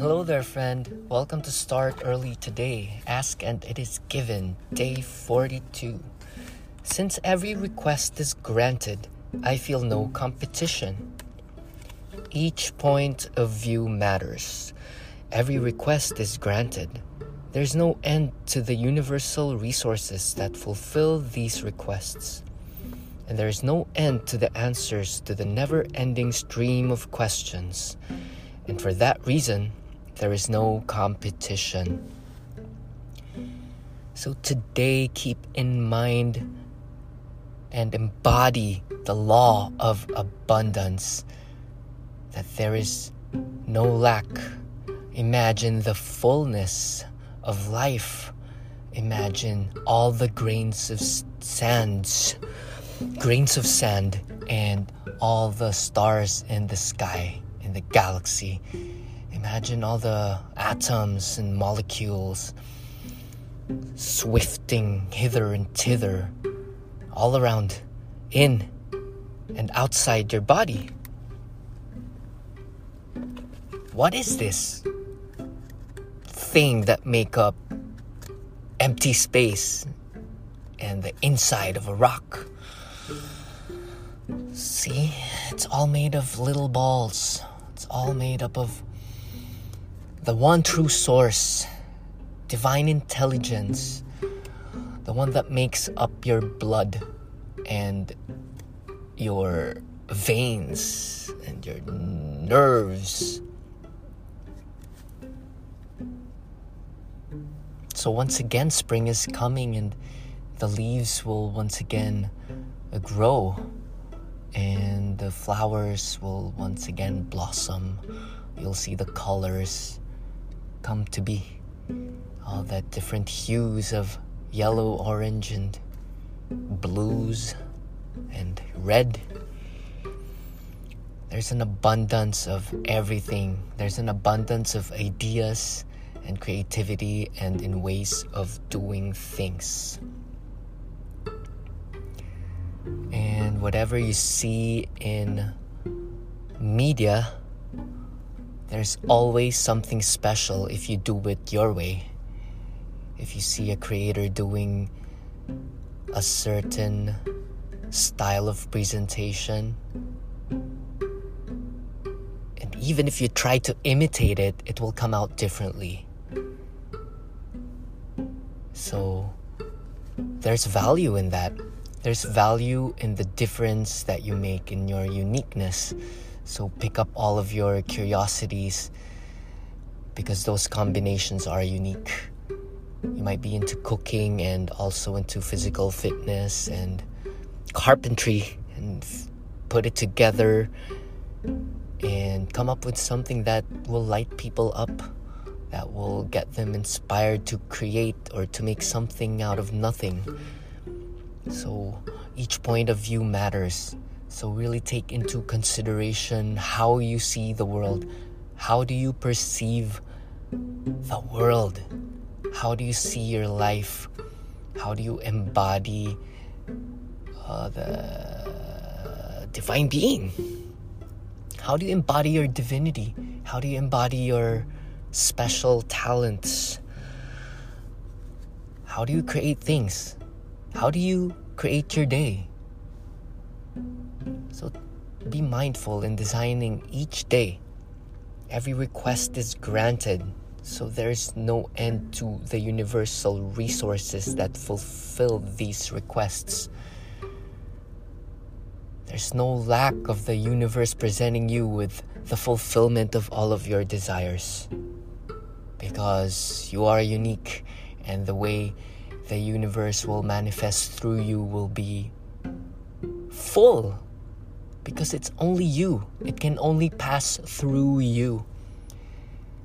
Hello there, friend. Welcome to Start Early Today. Ask and it is given, day 42. Since every request is granted, I feel no competition. Each point of view matters. Every request is granted. There's no end to the universal resources that fulfill these requests. And there is no end to the answers to the never ending stream of questions. And for that reason, there is no competition. So today, keep in mind and embody the law of abundance that there is no lack. Imagine the fullness of life. Imagine all the grains of sands, grains of sand, and all the stars in the sky, in the galaxy. Imagine all the atoms and molecules swifting hither and thither, all around, in and outside your body. What is this thing that make up empty space and the inside of a rock? See, it's all made of little balls. It's all made up of the one true source, divine intelligence, the one that makes up your blood and your veins and your nerves. So, once again, spring is coming and the leaves will once again grow and the flowers will once again blossom. You'll see the colors come to be. All that different hues of yellow, orange, and blues and red. There's an abundance of everything. There's an abundance of ideas and creativity and in ways of doing things. And whatever you see in media, there's always something special if you do it your way. If you see a creator doing a certain style of presentation, and even if you try to imitate it, it will come out differently. So, there's value in that. There's value in the difference that you make in your uniqueness. So pick up all of your curiosities because those combinations are unique. You might be into cooking and also into physical fitness and carpentry and put it together and come up with something that will light people up, that will get them inspired to create or to make something out of nothing. So each point of view matters. So, really take into consideration how you see the world. How do you perceive the world? How do you see your life? How do you embody uh, the divine being? How do you embody your divinity? How do you embody your special talents? How do you create things? How do you create your day? Be mindful in designing each day. Every request is granted, so there's no end to the universal resources that fulfill these requests. There's no lack of the universe presenting you with the fulfillment of all of your desires. Because you are unique, and the way the universe will manifest through you will be full because it's only you. It can only pass through you.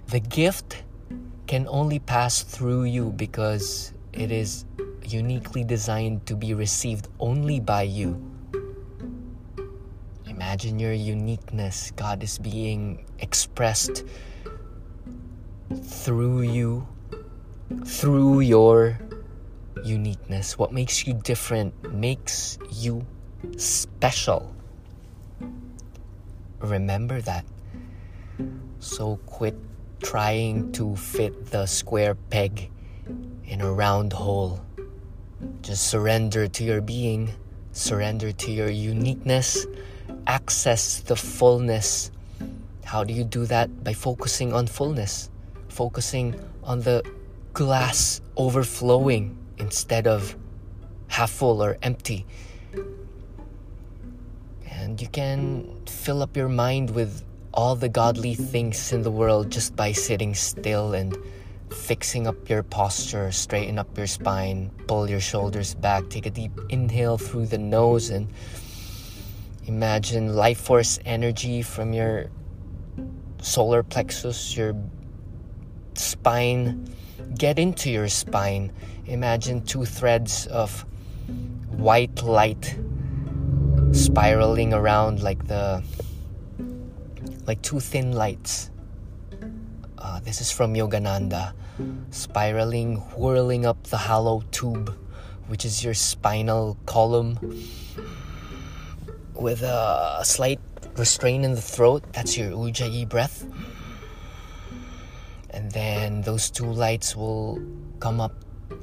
The gift can only pass through you because it is uniquely designed to be received only by you. Imagine your uniqueness. God is being expressed through you, through your uniqueness. What makes you different makes you special. Remember that. So quit trying to fit the square peg in a round hole. Just surrender to your being, surrender to your uniqueness, access the fullness. How do you do that? By focusing on fullness, focusing on the glass overflowing instead of half full or empty. And you can fill up your mind with all the godly things in the world just by sitting still and fixing up your posture, straighten up your spine, pull your shoulders back, take a deep inhale through the nose, and imagine life force energy from your solar plexus, your spine, get into your spine. Imagine two threads of white light spiraling around like the like two thin lights. Uh, this is from Yogananda, spiraling, whirling up the hollow tube, which is your spinal column, with a slight restraint in the throat. That's your ujjayi breath. And then those two lights will come up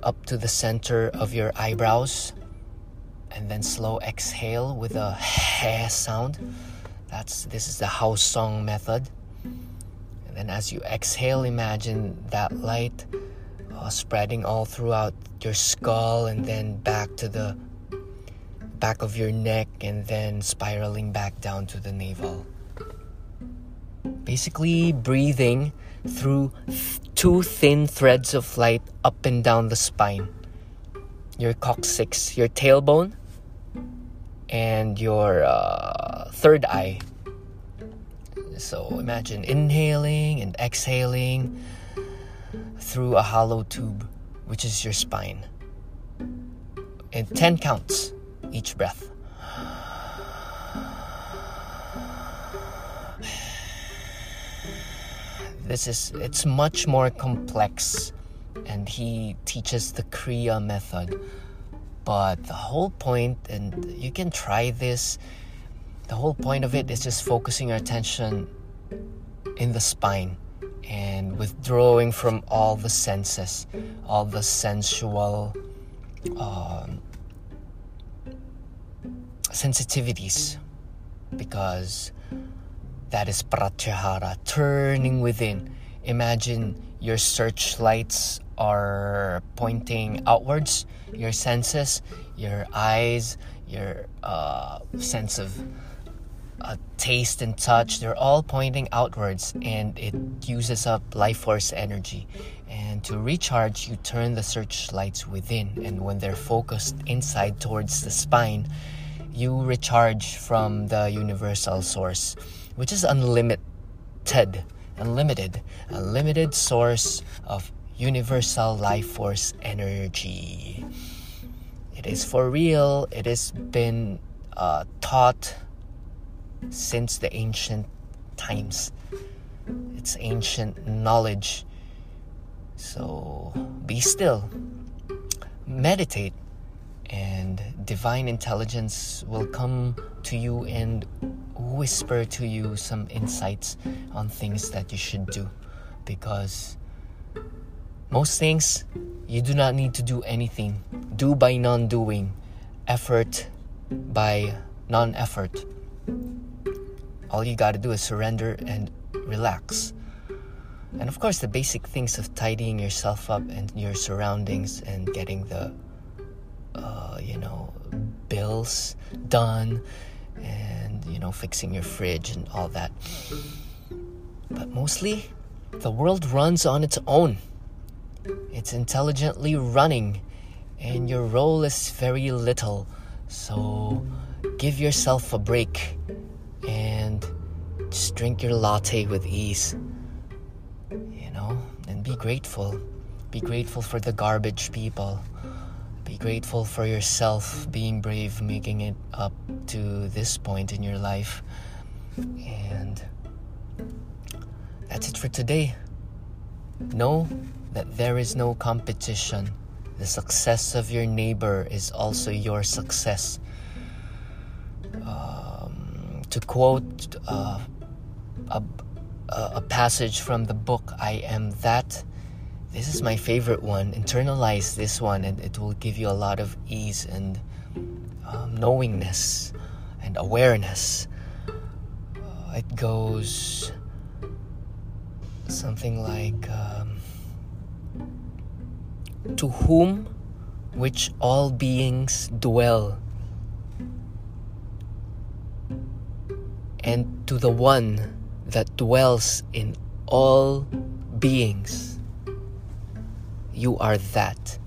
up to the center of your eyebrows and then slow exhale with a hair sound that's this is the house song method. And then as you exhale, imagine that light uh, spreading all throughout your skull and then back to the back of your neck and then spiraling back down to the navel. Basically, breathing through two thin threads of light up and down the spine. Your coccyx, your tailbone, and your uh, third eye. So imagine inhaling and exhaling through a hollow tube, which is your spine. And 10 counts each breath. This is, it's much more complex, and he teaches the Kriya method but the whole point, and you can try this, the whole point of it is just focusing your attention in the spine and withdrawing from all the senses, all the sensual um, sensitivities, because that is pratyahara, turning within. Imagine your searchlights are pointing outwards, your senses, your eyes, your uh, sense of uh, taste and touch, they're all pointing outwards and it uses up life force energy. And to recharge, you turn the searchlights within, and when they're focused inside towards the spine, you recharge from the universal source, which is unlimited, unlimited, unlimited source of universal life force energy. It is for real, it has been uh, taught since the ancient times. It's ancient knowledge. So be still, meditate, and divine intelligence will come to you and whisper to you some insights on things that you should do because most things, you do not need to do anything. Do by non doing, effort by non effort. All you gotta do is surrender and relax. And of course, the basic things of tidying yourself up and your surroundings and getting the, uh, you know, bills done and, you know, fixing your fridge and all that. But mostly, the world runs on its own. It's intelligently running, and your role is very little. So give yourself a break and just drink your latte with ease. You know, and be grateful. Be grateful for the garbage people. Be grateful for yourself being brave, making it up to this point in your life. And that's it for today. Know that there is no competition. The success of your neighbor is also your success. Um, to quote uh, a, a, a passage from the book I Am That. This is my favorite one. Internalize this one, and it will give you a lot of ease and um, knowingness and awareness. Uh, it goes something like um, To whom which all beings dwell, and to the one that dwells in all beings. You are that.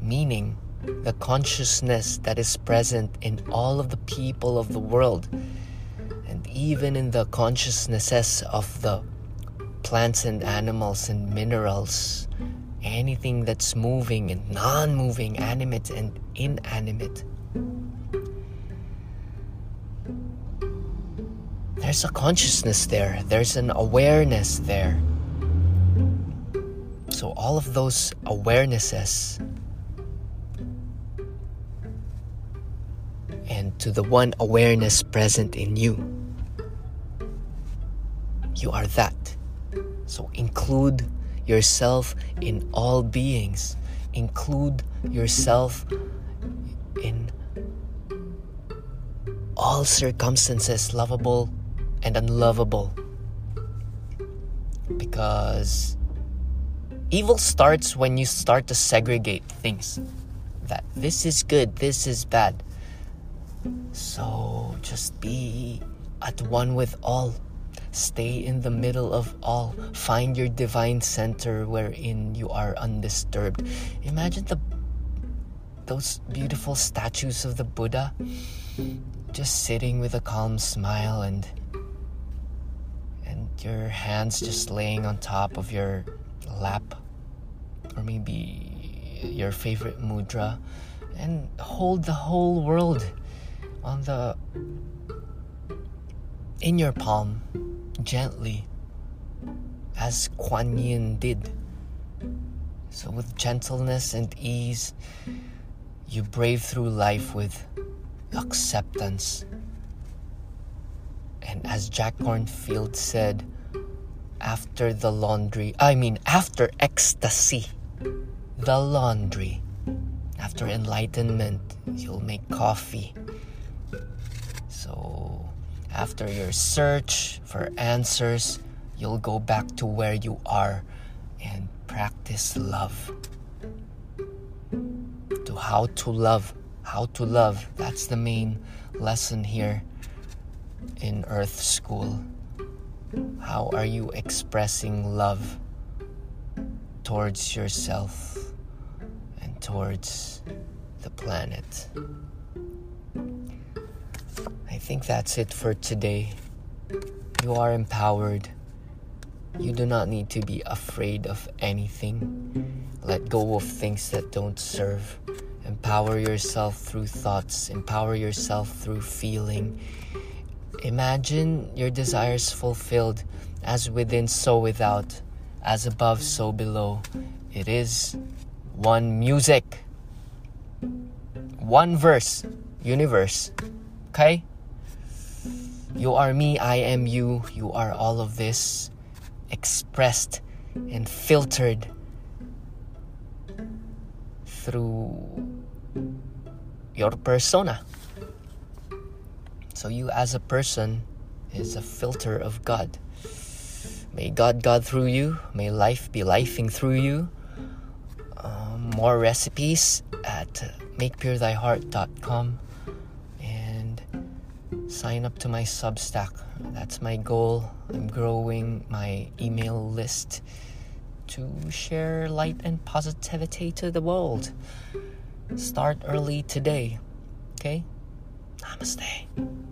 Meaning, the consciousness that is present in all of the people of the world, and even in the consciousnesses of the plants and animals and minerals, anything that's moving and non moving, animate and inanimate. There's a consciousness there, there's an awareness there. So, all of those awarenesses and to the one awareness present in you, you are that. So, include yourself in all beings, include yourself in all circumstances, lovable and unlovable. Because evil starts when you start to segregate things. That this is good, this is bad. So just be at one with all. Stay in the middle of all. Find your divine center wherein you are undisturbed. Imagine the those beautiful statues of the Buddha just sitting with a calm smile and and your hands just laying on top of your lap or maybe your favorite mudra and hold the whole world on the in your palm gently as Kuan Yin did. So with gentleness and ease you brave through life with acceptance. And as Jack Kornfield said, after the laundry, I mean, after ecstasy, the laundry, after enlightenment, you'll make coffee. So, after your search for answers, you'll go back to where you are and practice love. To how to love, how to love, that's the main lesson here in Earth School. How are you expressing love towards yourself and towards the planet? I think that's it for today. You are empowered. You do not need to be afraid of anything. Let go of things that don't serve. Empower yourself through thoughts. Empower yourself through feeling. Imagine your desires fulfilled, as within, so without, as above, so below. It is one music, one verse, universe. Okay? You are me, I am you, you are all of this, expressed and filtered through your persona. So you as a person is a filter of God. May God God through you. May life be lifing through you. Um, more recipes at makepurethyheart.com and sign up to my Substack. That's my goal. I'm growing my email list to share light and positivity to the world. Start early today. Okay? Namaste.